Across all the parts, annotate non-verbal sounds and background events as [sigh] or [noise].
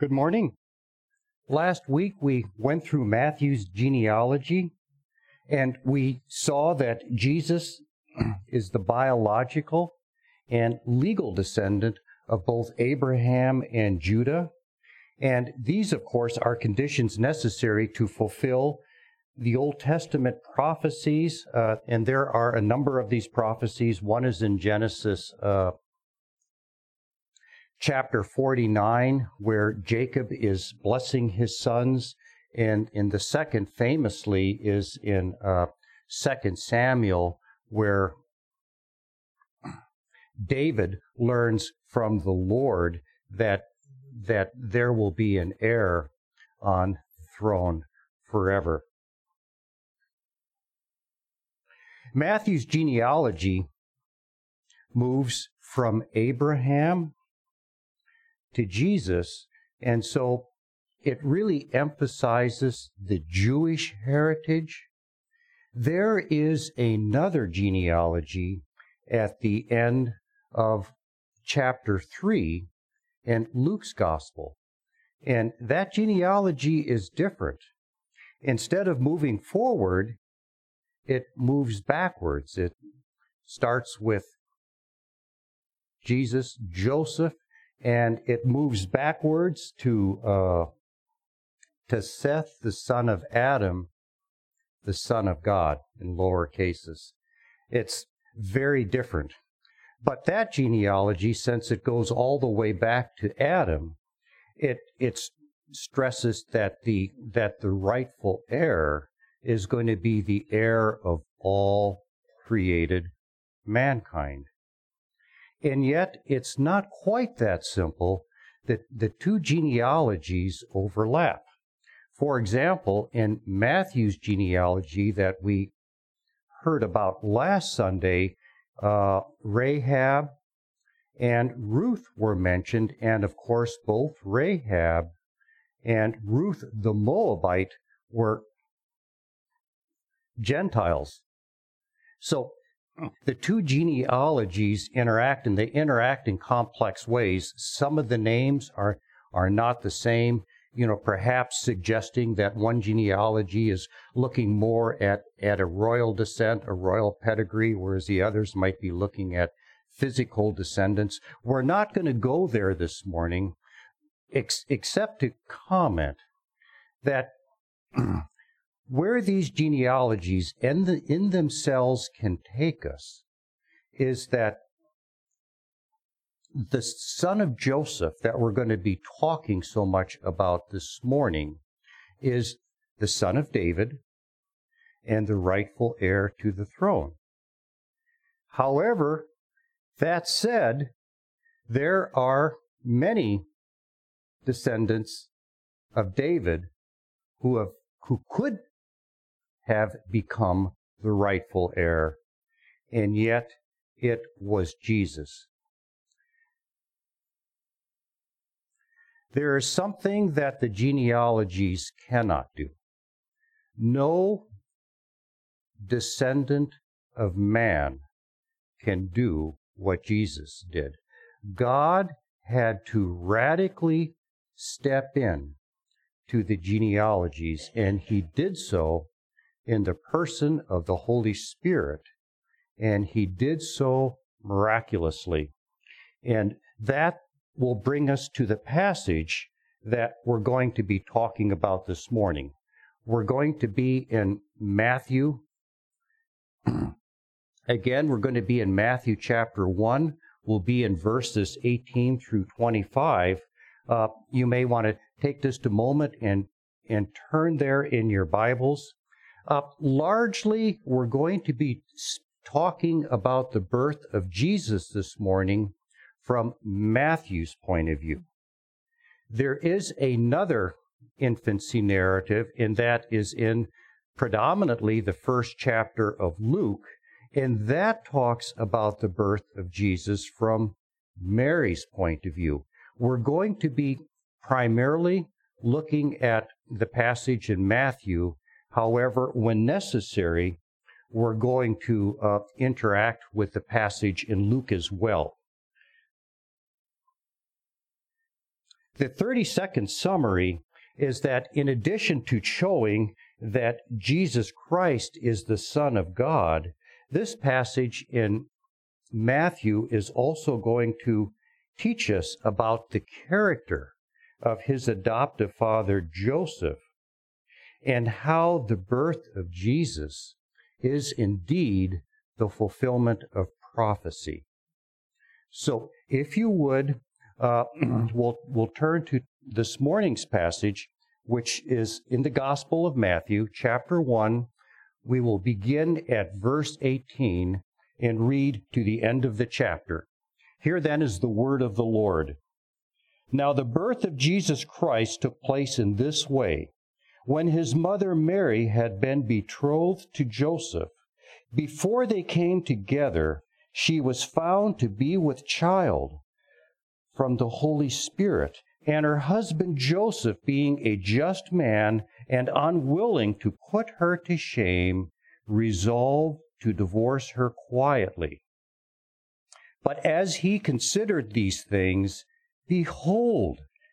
Good morning. Last week we went through Matthew's genealogy and we saw that Jesus [clears throat] is the biological and legal descendant of both Abraham and Judah. And these, of course, are conditions necessary to fulfill the Old Testament prophecies. Uh, and there are a number of these prophecies. One is in Genesis uh, chapter 49, where Jacob is blessing his sons. And in the second, famously, is in uh, 2 Samuel, where David learns from the Lord that that there will be an heir on throne forever. Matthew's genealogy moves from Abraham to Jesus, and so it really emphasizes the Jewish heritage. There is another genealogy at the end of chapter 3 in Luke's gospel. And that genealogy is different. Instead of moving forward, it moves backwards. It starts with Jesus, Joseph, and it moves backwards to uh, to Seth, the son of Adam, the son of God, in lower cases. It's very different. But that genealogy, since it goes all the way back to Adam, it it stresses that the that the rightful heir is going to be the heir of all created mankind. And yet it's not quite that simple that the two genealogies overlap. For example, in Matthew's genealogy that we heard about last Sunday, uh, Rahab and Ruth were mentioned, and of course, both Rahab and Ruth the Moabite were Gentiles. So the two genealogies interact and they interact in complex ways. Some of the names are, are not the same, you know, perhaps suggesting that one genealogy is looking more at, at a royal descent, a royal pedigree, whereas the others might be looking at physical descendants. We're not going to go there this morning, ex- except to comment that [clears throat] where these genealogies in, the, in themselves can take us is that the son of Joseph that we're going to be talking so much about this morning is the son of David and the rightful heir to the throne. However, that said, there are many descendants of David who have who could have become the rightful heir, and yet it was Jesus. There is something that the genealogies cannot do. No descendant of man can do what Jesus did. God had to radically step in to the genealogies, and he did so in the person of the Holy Spirit, and he did so miraculously. And that will bring us to the passage that we're going to be talking about this morning. We're going to be in Matthew. [clears throat] Again, we're going to be in Matthew chapter 1. We'll be in verses 18 through 25. Uh, you may want to take just a moment and, and turn there in your Bibles. Uh, largely, we're going to be talking about the birth of Jesus this morning from Matthew's point of view. There is another infancy narrative, and that is in predominantly the first chapter of Luke, and that talks about the birth of Jesus from Mary's point of view. We're going to be primarily looking at the passage in Matthew However, when necessary, we're going to uh, interact with the passage in Luke as well. The 30 second summary is that in addition to showing that Jesus Christ is the Son of God, this passage in Matthew is also going to teach us about the character of his adoptive father Joseph and how the birth of Jesus is indeed the fulfillment of prophecy. So, if you would, uh, [clears throat] we'll, we'll turn to this morning's passage, which is in the Gospel of Matthew, chapter 1. We will begin at verse 18 and read to the end of the chapter. Here then is the word of the Lord. Now, the birth of Jesus Christ took place in this way. When his mother Mary had been betrothed to Joseph, before they came together, she was found to be with child from the Holy Spirit. And her husband Joseph, being a just man and unwilling to put her to shame, resolved to divorce her quietly. But as he considered these things, behold,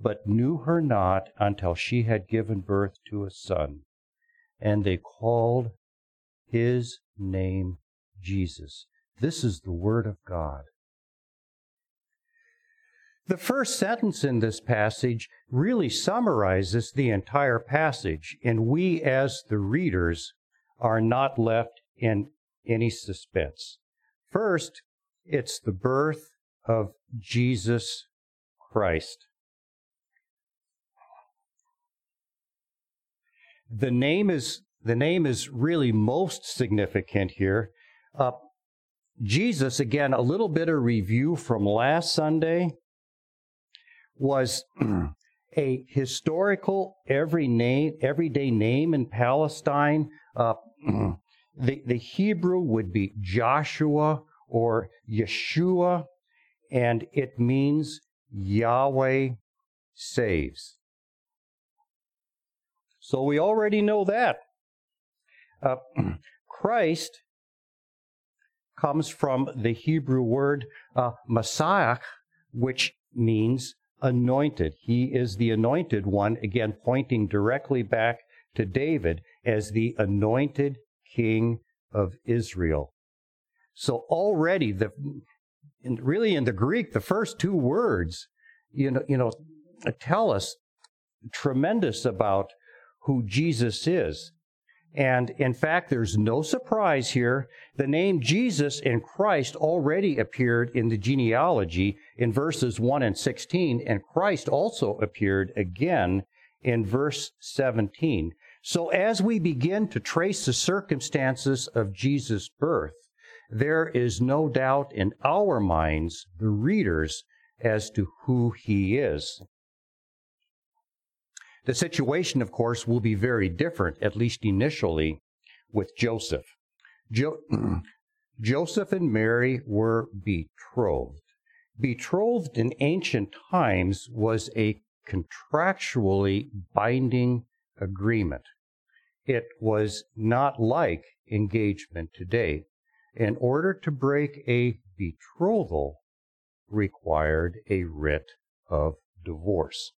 but knew her not until she had given birth to a son, and they called his name Jesus. This is the Word of God. The first sentence in this passage really summarizes the entire passage, and we as the readers are not left in any suspense. First, it's the birth of Jesus Christ. The name is the name is really most significant here. Uh, Jesus, again, a little bit of review from last Sunday, was [clears throat] a historical every name, everyday name in Palestine. Uh, [clears throat] the, the Hebrew would be Joshua or Yeshua, and it means Yahweh saves. So we already know that. Uh, [clears throat] Christ comes from the Hebrew word uh, Messiah, which means anointed. He is the anointed one, again, pointing directly back to David as the anointed king of Israel. So already the in, really in the Greek, the first two words, you know, you know, tell us tremendous about who Jesus is. And in fact, there's no surprise here. The name Jesus and Christ already appeared in the genealogy in verses 1 and 16, and Christ also appeared again in verse 17. So as we begin to trace the circumstances of Jesus' birth, there is no doubt in our minds, the readers, as to who he is. The situation, of course, will be very different, at least initially, with Joseph. Jo- [clears throat] Joseph and Mary were betrothed. Betrothed in ancient times was a contractually binding agreement. It was not like engagement today. In order to break a betrothal required a writ of divorce.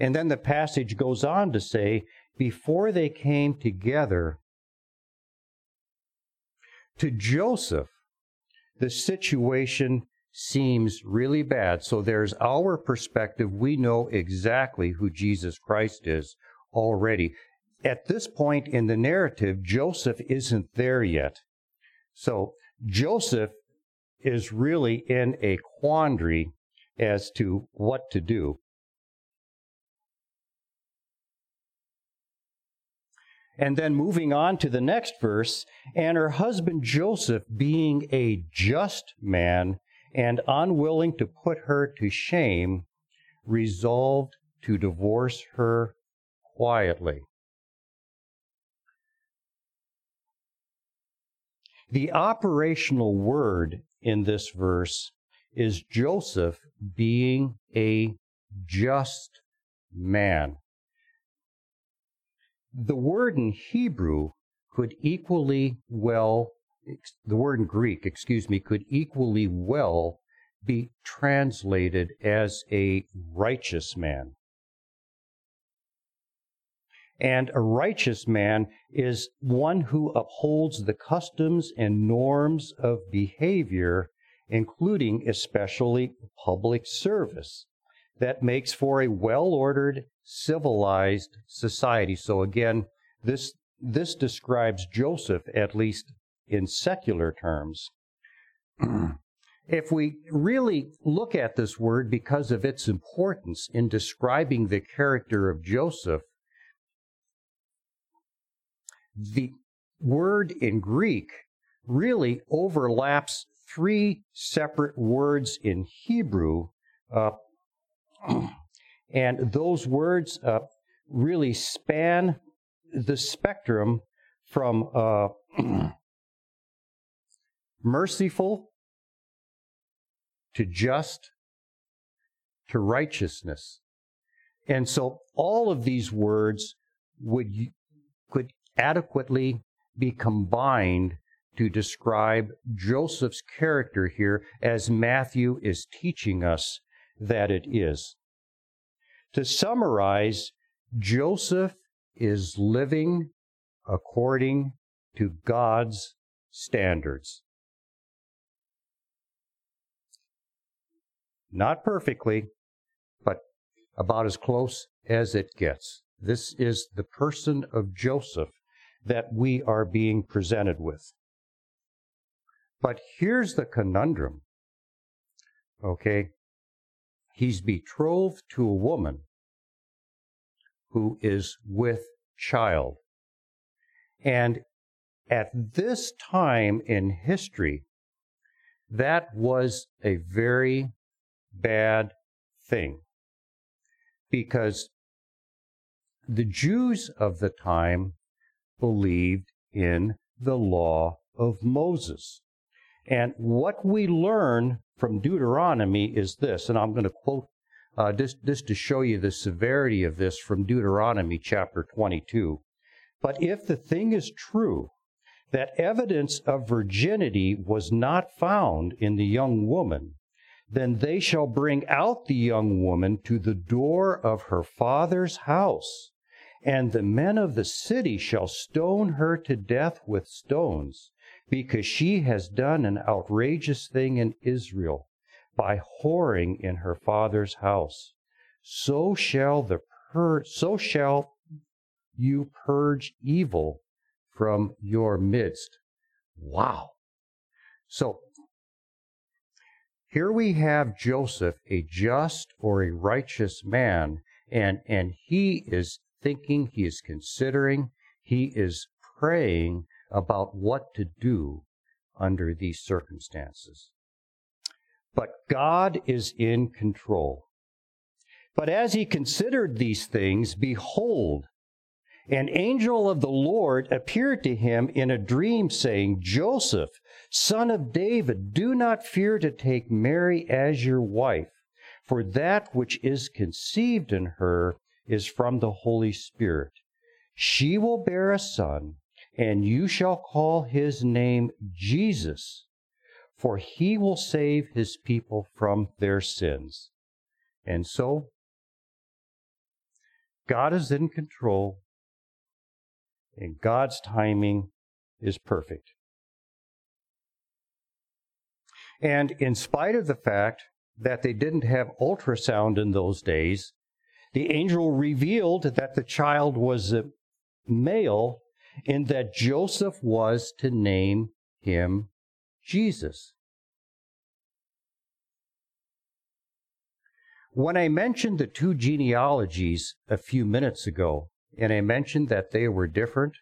And then the passage goes on to say, before they came together, to Joseph, the situation seems really bad. So there's our perspective. We know exactly who Jesus Christ is already. At this point in the narrative, Joseph isn't there yet. So Joseph is really in a quandary as to what to do. And then moving on to the next verse, and her husband Joseph, being a just man and unwilling to put her to shame, resolved to divorce her quietly. The operational word in this verse is Joseph being a just man. The word in Hebrew could equally well, the word in Greek, excuse me, could equally well be translated as a righteous man. And a righteous man is one who upholds the customs and norms of behavior, including especially public service, that makes for a well ordered, civilized society. So again, this, this describes Joseph, at least in secular terms. [clears throat] if we really look at this word because of its importance in describing the character of Joseph, the word in Greek really overlaps three separate words in Hebrew. Uh, and those words uh, really span the spectrum from uh, [clears throat] merciful to just to righteousness. And so all of these words would could adequately be combined to describe Joseph's character here as Matthew is teaching us that it is. To summarize, Joseph is living according to God's standards. Not perfectly, but about as close as it gets. This is the person of Joseph that we are being presented with. But here's the conundrum. Okay? He's betrothed to a woman who is with child. And at this time in history, that was a very bad thing because the Jews of the time believed in the law of Moses. And what we learn from Deuteronomy is this, and I'm going to quote uh, just, just to show you the severity of this from Deuteronomy chapter 22. But if the thing is true, that evidence of virginity was not found in the young woman, then they shall bring out the young woman to the door of her father's house and the men of the city shall stone her to death with stones, because she has done an outrageous thing in Israel by whoring in her father's house. So shall the pur- so shall you purge evil from your midst. Wow. So here we have Joseph, a just or a righteous man, and, and he is thinking, he is considering, he is praying about what to do under these circumstances. But God is in control. But as he considered these things, behold, an angel of the Lord appeared to him in a dream, saying, Joseph, son of David, do not fear to take Mary as your wife, for that which is conceived in her is from the Holy Spirit. She will bear a son, and you shall call his name Jesus, for he will save his people from their sins. And so, God is in control, and God's timing is perfect. And in spite of the fact that they didn't have ultrasound in those days, the angel revealed that the child was a male and that Joseph was to name him Jesus. When I mentioned the two genealogies a few minutes ago, and I mentioned that they were different,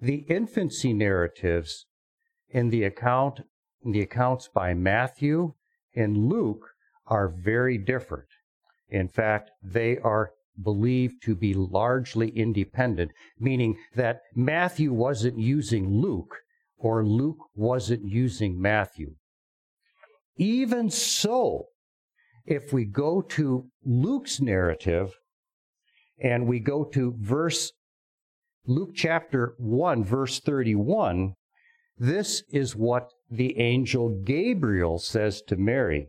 the infancy narratives in the account in the accounts by Matthew and Luke are very different. In fact, they are believed to be largely independent, meaning that Matthew wasn't using Luke or Luke wasn't using Matthew. Even so, if we go to Luke's narrative and we go to verse Luke chapter 1 verse 31, this is what the angel Gabriel says to Mary.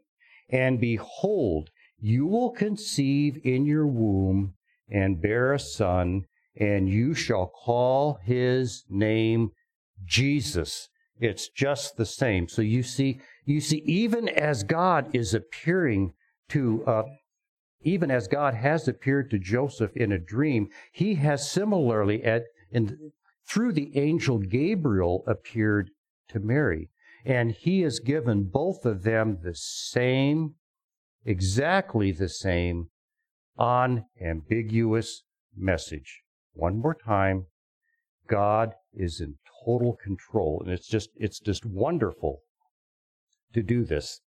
And behold, you will conceive in your womb and bear a son, and you shall call his name Jesus. It's just the same. So you see, you see, even as God is appearing to, uh, even as God has appeared to Joseph in a dream, he has similarly at, in, through the angel Gabriel appeared to Mary. And he has given both of them the same exactly the same unambiguous message. One more time, God is in total control. And it's just, it's just wonderful to do this.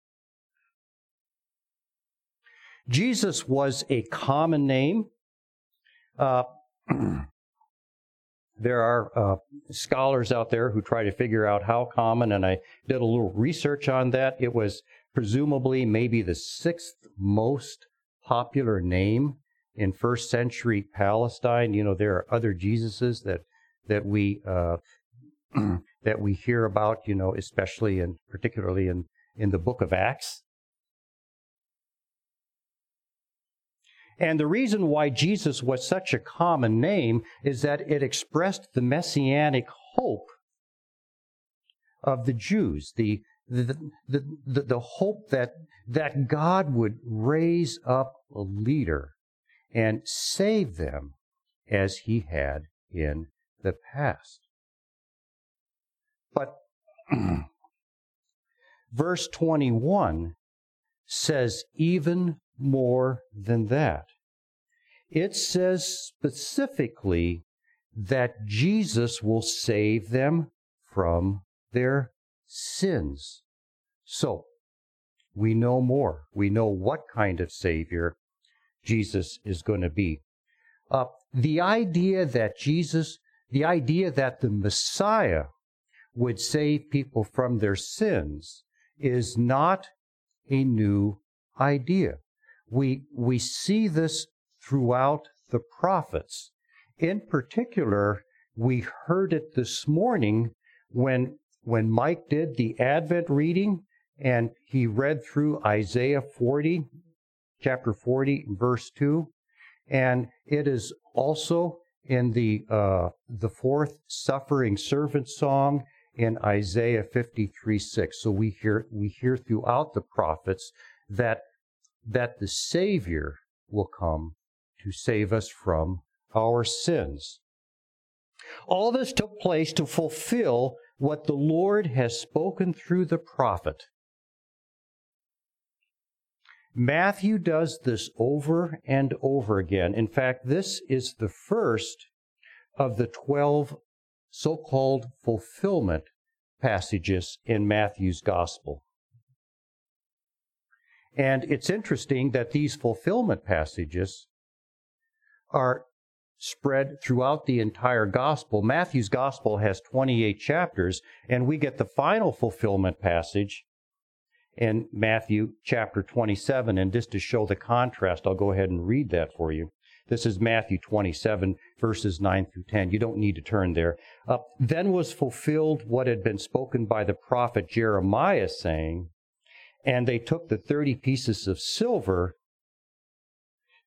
Jesus was a common name. Uh, [clears throat] there are uh, scholars out there who try to figure out how common, and I did a little research on that. It was presumably maybe the sixth most popular name in first century Palestine. You know, there are other Jesuses that that we uh, [clears throat] that we hear about. You know, especially and particularly in in the Book of Acts. And the reason why Jesus was such a common name is that it expressed the messianic hope of the Jews, the the, the, the, hope that, that God would raise up a leader and save them as he had in the past. But [clears throat] verse 21 says even more than that. It says specifically that Jesus will save them from their sins. So, we know more. We know what kind of Savior Jesus is going to be. Uh, the idea that Jesus, the idea that the Messiah would save people from their sins is not a new idea. We, we see this throughout the prophets. In particular, we heard it this morning when when Mike did the Advent reading and he read through Isaiah 40, chapter 40, verse 2, and it is also in the uh, the fourth suffering servant song in Isaiah 53, 6. So we hear we hear throughout the prophets that that the Savior will come to save us from our sins. All this took place to fulfill what the Lord has spoken through the prophet. Matthew does this over and over again. In fact, this is the first of the 12 so called fulfillment passages in Matthew's gospel. And it's interesting that these fulfillment passages are spread throughout the entire gospel. Matthew's gospel has 28 chapters, and we get the final fulfillment passage in Matthew chapter 27. And just to show the contrast, I'll go ahead and read that for you. This is Matthew 27, verses 9 through 10. You don't need to turn there. Uh, then was fulfilled what had been spoken by the prophet Jeremiah, saying, And they took the 30 pieces of silver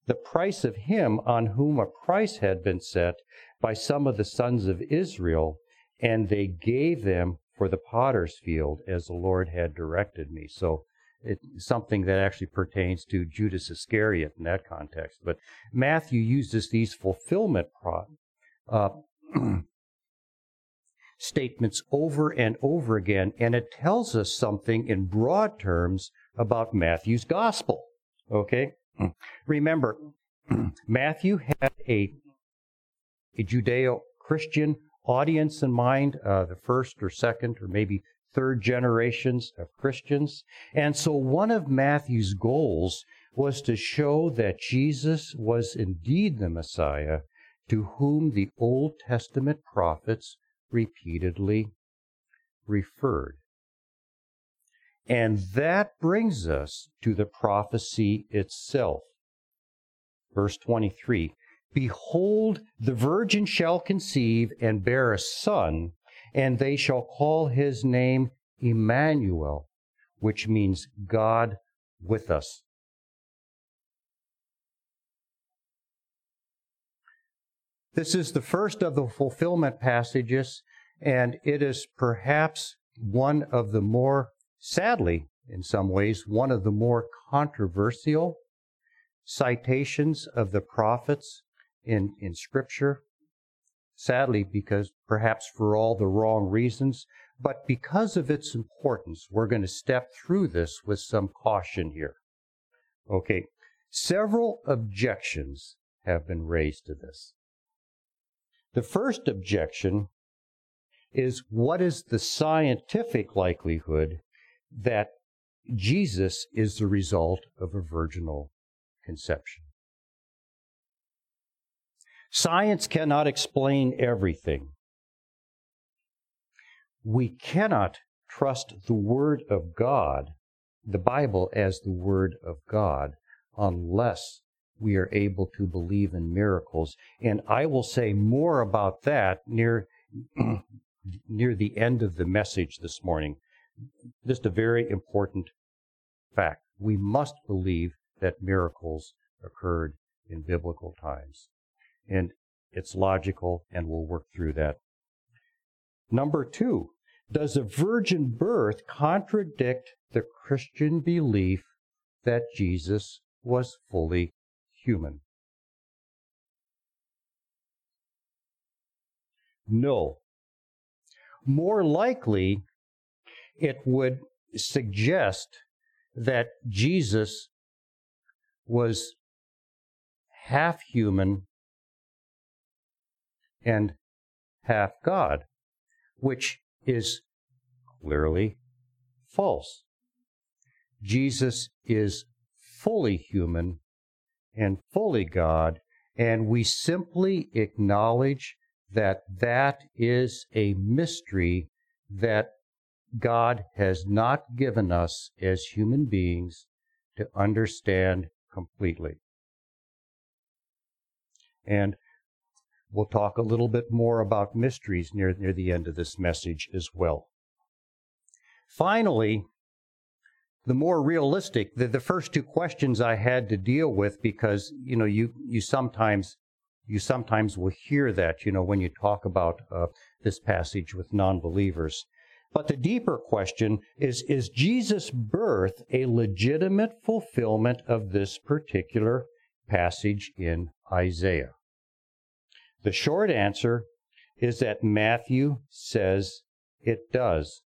the price of him on whom a price had been set by some of the sons of Israel, and they gave them for the potter's field as the Lord had directed me. So it's something that actually pertains to Judas Iscariot in that context. But Matthew uses these fulfillment pro- uh, [clears throat] statements over and over again, and it tells us something in broad terms about Matthew's gospel. Okay? Remember, [clears throat] Matthew had a, a Judeo Christian audience in mind, uh, the first or second or maybe third generations of Christians. And so one of Matthew's goals was to show that Jesus was indeed the Messiah to whom the Old Testament prophets repeatedly referred. And that brings us to the prophecy itself. Verse 23 Behold, the virgin shall conceive and bear a son, and they shall call his name Emmanuel, which means God with us. This is the first of the fulfillment passages, and it is perhaps one of the more, sadly, in some ways, one of the more controversial citations of the prophets in, in Scripture. Sadly, because perhaps for all the wrong reasons, but because of its importance, we're going to step through this with some caution here. Okay, several objections have been raised to this. The first objection is what is the scientific likelihood that Jesus is the result of a virginal conception? Science cannot explain everything. We cannot trust the Word of God, the Bible, as the Word of God, unless we are able to believe in miracles. And I will say more about that near, [clears throat] near the end of the message this morning. Just a very important fact. We must believe that miracles occurred in biblical times and it's logical, and we'll work through that. Number two, does a virgin birth contradict the Christian belief that Jesus was fully human? No. More likely, it would suggest that Jesus was half human and half God, which is clearly false. Jesus is fully human and fully God, and we simply acknowledge that that is a mystery that God has not given us as human beings to understand completely. And We'll talk a little bit more about mysteries near, near the end of this message as well. Finally, the more realistic, the, the first two questions I had to deal with because, you know, you, you sometimes, you sometimes will hear that, you know, when you talk about uh, this passage with non-believers. But the deeper question is, is Jesus' birth a legitimate fulfillment of this particular passage in Isaiah? The short answer is that Matthew says it does.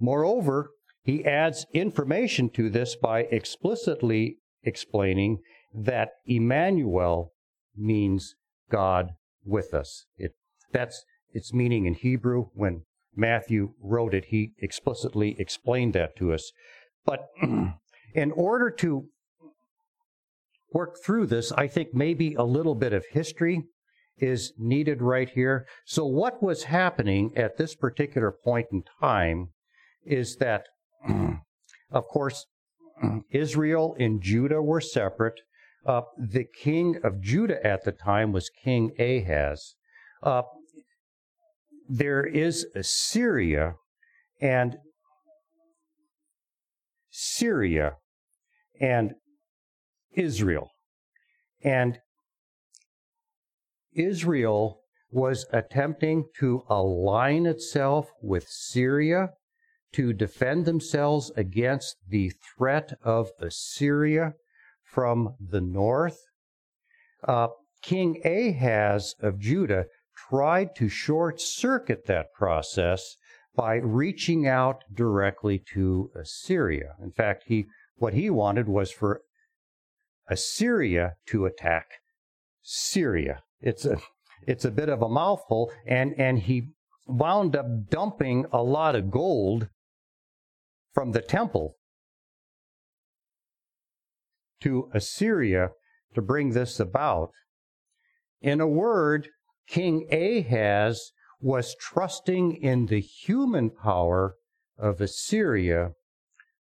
Moreover, he adds information to this by explicitly explaining that Emmanuel means God with us. It, that's its meaning in Hebrew. When Matthew wrote it, he explicitly explained that to us. But [clears throat] in order to work through this, I think maybe a little bit of history is needed right here. So, what was happening at this particular point in time is that, [clears throat] of course, [clears throat] Israel and Judah were separate. Uh, the king of Judah at the time was King Ahaz. Uh, there is Assyria and Syria and Israel. And Israel was attempting to align itself with Syria to defend themselves against the threat of Assyria from the north. Uh, King Ahaz of Judah tried to short circuit that process by reaching out directly to Assyria. In fact, he what he wanted was for Assyria to attack Syria. It's a it's a bit of a mouthful, and and he wound up dumping a lot of gold from the temple to Assyria to bring this about. In a word, King Ahaz was trusting in the human power of Assyria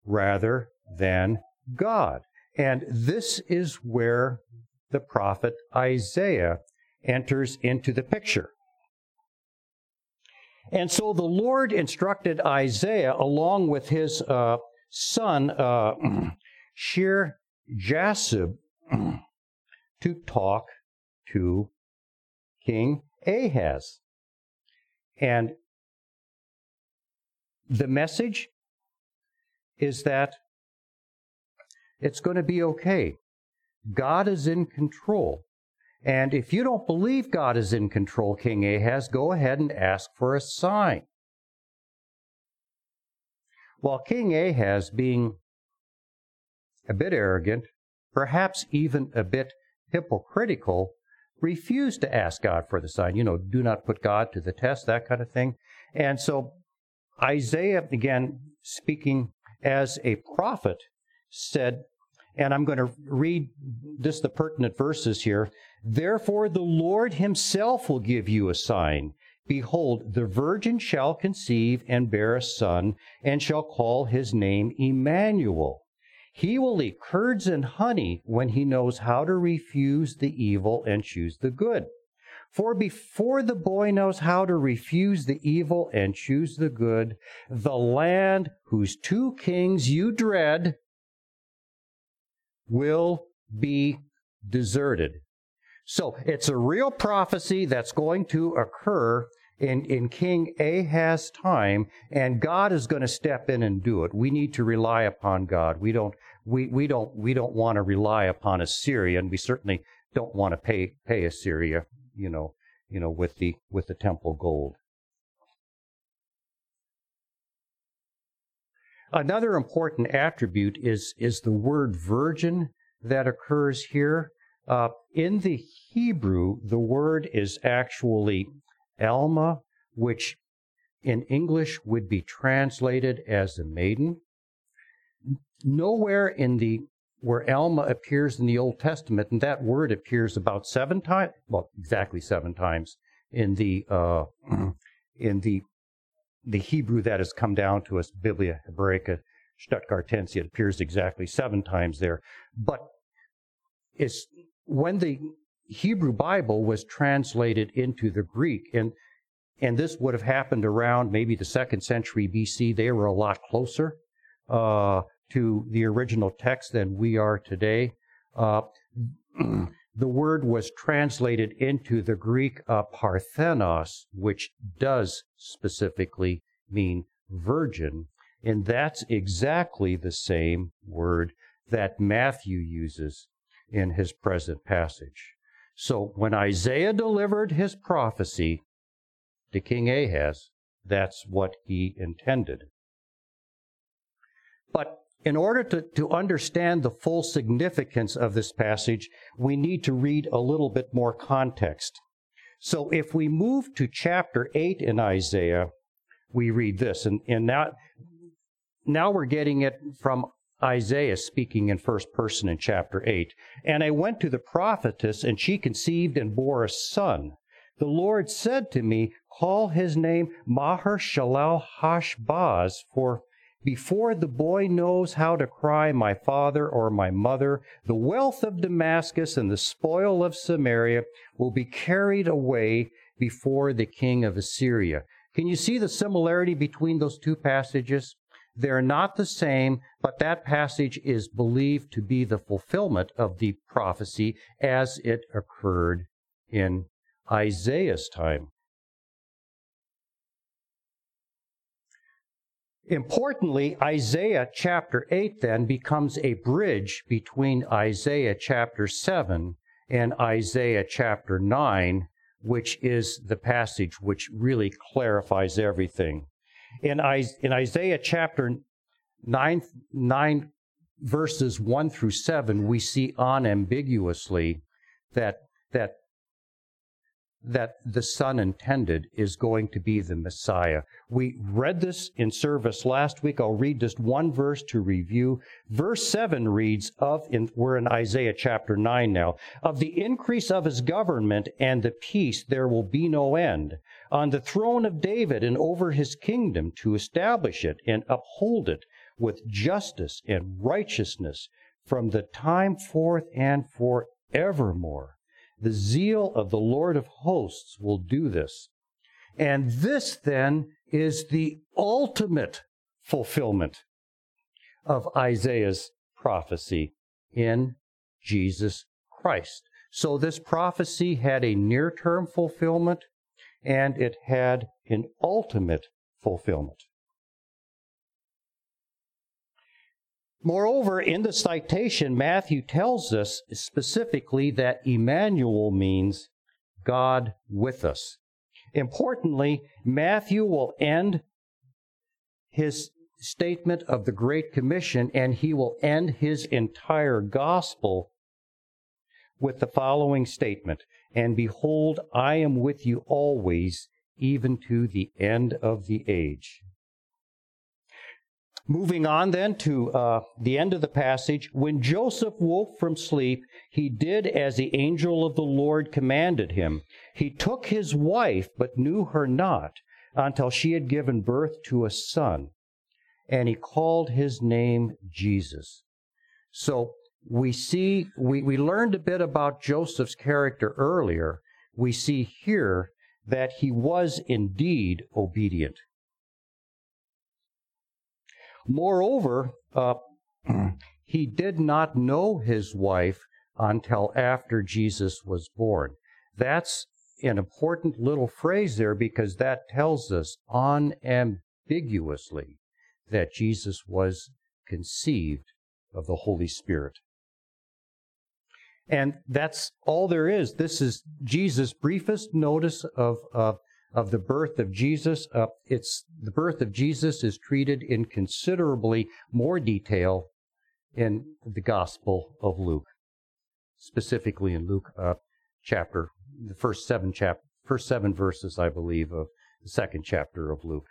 rather than God. And this is where the prophet Isaiah enters into the picture. And so the Lord instructed Isaiah, along with his uh, son uh, [clears throat] Shir Jasub, [clears throat] to talk to King Ahaz. And the message is that it's going to be okay. God is in control. And if you don't believe God is in control, King Ahaz, go ahead and ask for a sign. While King Ahaz, being a bit arrogant, perhaps even a bit hypocritical, refused to ask God for the sign. You know, do not put God to the test, that kind of thing. And so Isaiah, again, speaking as a prophet, said, and I'm going to read just the pertinent verses here. Therefore, the Lord himself will give you a sign. Behold, the virgin shall conceive and bear a son, and shall call his name Emmanuel. He will eat curds and honey when he knows how to refuse the evil and choose the good. For before the boy knows how to refuse the evil and choose the good, the land whose two kings you dread will be deserted. So it's a real prophecy that's going to occur in, in King Ahaz's time, and God is going to step in and do it. We need to rely upon God. We don't we, we don't we don't want to rely upon Assyria, and we certainly don't want to pay pay Assyria, you know, you know, with the with the temple gold. Another important attribute is is the word virgin that occurs here. Uh, in the Hebrew, the word is actually Alma, which in English would be translated as the maiden. Nowhere in the where Alma appears in the Old Testament, and that word appears about seven times, well, exactly seven times in the uh, [clears throat] in the the Hebrew that has come down to us, Biblia Hebraica Stuttgartensia. It appears exactly seven times there, but it's when the Hebrew Bible was translated into the Greek, and and this would have happened around maybe the second century BC. They were a lot closer uh, to the original text than we are today. Uh, [clears throat] the word was translated into the Greek uh, parthenos, which does specifically mean virgin. And that's exactly the same word that Matthew uses in his present passage. So when Isaiah delivered his prophecy to King Ahaz, that's what he intended. But in order to, to understand the full significance of this passage, we need to read a little bit more context. So if we move to chapter 8 in Isaiah, we read this. And, and now, now we're getting it from Isaiah speaking in first person in chapter 8. And I went to the prophetess, and she conceived and bore a son. The Lord said to me, Call his name Maher Shalal Hashbaz, for before the boy knows how to cry, My father or my mother, the wealth of Damascus and the spoil of Samaria will be carried away before the king of Assyria. Can you see the similarity between those two passages? They're not the same, but that passage is believed to be the fulfillment of the prophecy as it occurred in Isaiah's time. Importantly, Isaiah chapter 8 then becomes a bridge between Isaiah chapter 7 and Isaiah chapter 9, which is the passage which really clarifies everything. In, in Isaiah chapter 9, 9, verses 1 through 7, we see unambiguously that, that that the Son intended is going to be the Messiah. We read this in service last week. I'll read just one verse to review. Verse 7 reads of, in, we're in Isaiah chapter 9 now, of the increase of his government and the peace there will be no end on the throne of David and over his kingdom to establish it and uphold it with justice and righteousness from the time forth and forevermore. The zeal of the Lord of hosts will do this. And this then is the ultimate fulfillment of Isaiah's prophecy in Jesus Christ. So this prophecy had a near term fulfillment and it had an ultimate fulfillment. Moreover, in the citation, Matthew tells us specifically that Emmanuel means God with us. Importantly, Matthew will end his statement of the Great Commission and he will end his entire gospel with the following statement And behold, I am with you always, even to the end of the age. Moving on then to uh, the end of the passage, when Joseph woke from sleep, he did as the angel of the Lord commanded him. He took his wife, but knew her not until she had given birth to a son, and he called his name Jesus. So we see, we, we learned a bit about Joseph's character earlier. We see here that he was indeed obedient. Moreover, uh, he did not know his wife until after Jesus was born. That's an important little phrase there because that tells us unambiguously that Jesus was conceived of the Holy Spirit. And that's all there is. This is Jesus' briefest notice of, of of the birth of Jesus. Uh, it's the birth of Jesus is treated in considerably more detail in the Gospel of Luke, specifically in Luke uh, chapter, the first seven chap, first seven verses, I believe, of the second chapter of Luke.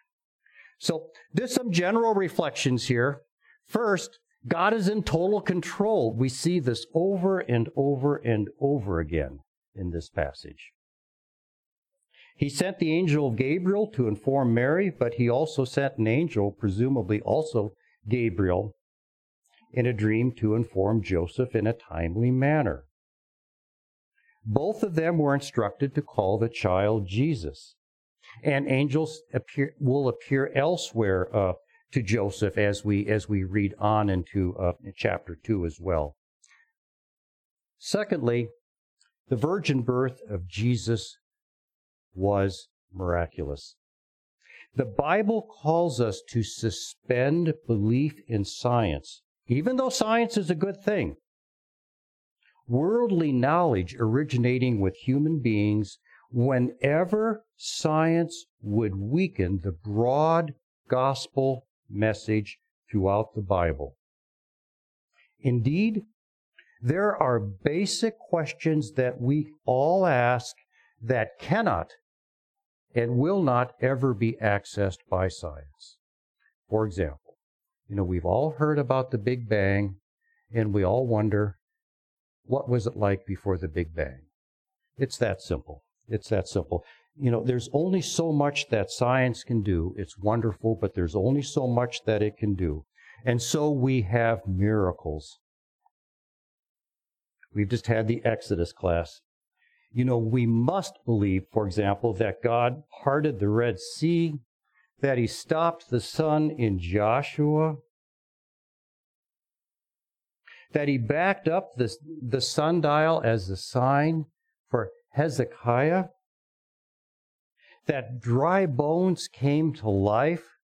So there's some general reflections here. First, God is in total control. We see this over and over and over again in this passage. He sent the angel Gabriel to inform Mary, but he also sent an angel, presumably also Gabriel, in a dream to inform Joseph in a timely manner. Both of them were instructed to call the child Jesus. And angels appear, will appear elsewhere uh, to Joseph as we as we read on into uh, chapter two as well. Secondly, the virgin birth of Jesus was miraculous. The Bible calls us to suspend belief in science, even though science is a good thing. Worldly knowledge originating with human beings whenever science would weaken the broad gospel message throughout the Bible. Indeed, there are basic questions that we all ask that cannot and will not ever be accessed by science. For example, you know, we've all heard about the Big Bang, and we all wonder, what was it like before the Big Bang? It's that simple. It's that simple. You know, there's only so much that science can do. It's wonderful, but there's only so much that it can do. And so we have miracles. We've just had the Exodus class you know, we must believe, for example, that God parted the Red Sea, that he stopped the sun in Joshua, that he backed up the, the sundial as a sign for Hezekiah, that dry bones came to life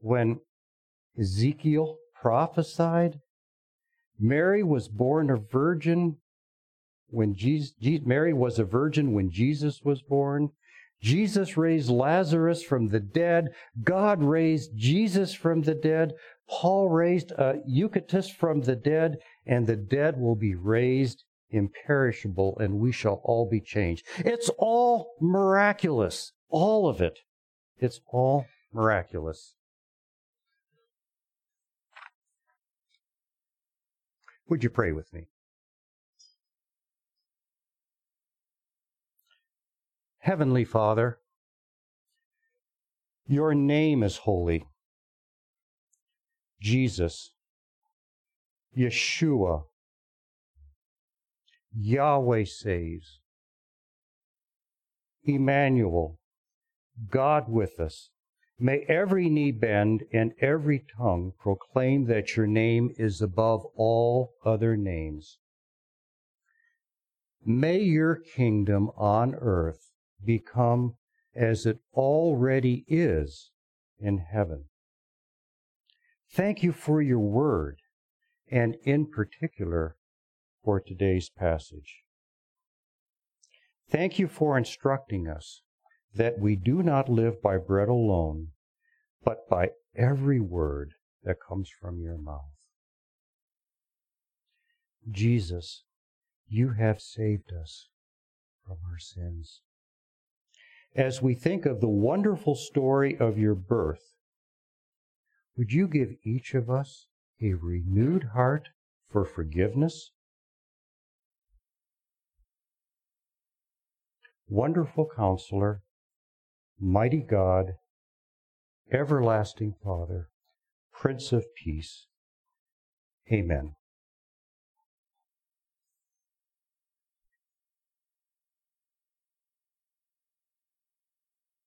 when Ezekiel prophesied. Mary was born a virgin when Jesus, Mary was a virgin when Jesus was born. Jesus raised Lazarus from the dead. God raised Jesus from the dead. Paul raised a Eutychus from the dead, and the dead will be raised imperishable, and we shall all be changed. It's all miraculous. All of it. It's all miraculous. Would you pray with me? Heavenly Father, your name is holy. Jesus, Yeshua, Yahweh saves, Emmanuel, God with us. May every knee bend and every tongue proclaim that your name is above all other names. May your kingdom on earth become as it already is in heaven. Thank you for your word, and in particular for today's passage. Thank you for instructing us that we do not live by bread alone, but by every word that comes from your mouth. Jesus, you have saved us from our sins. As we think of the wonderful story of your birth, would you give each of us a renewed heart for forgiveness? Wonderful counselor, mighty God, everlasting Father, Prince of Peace. Amen.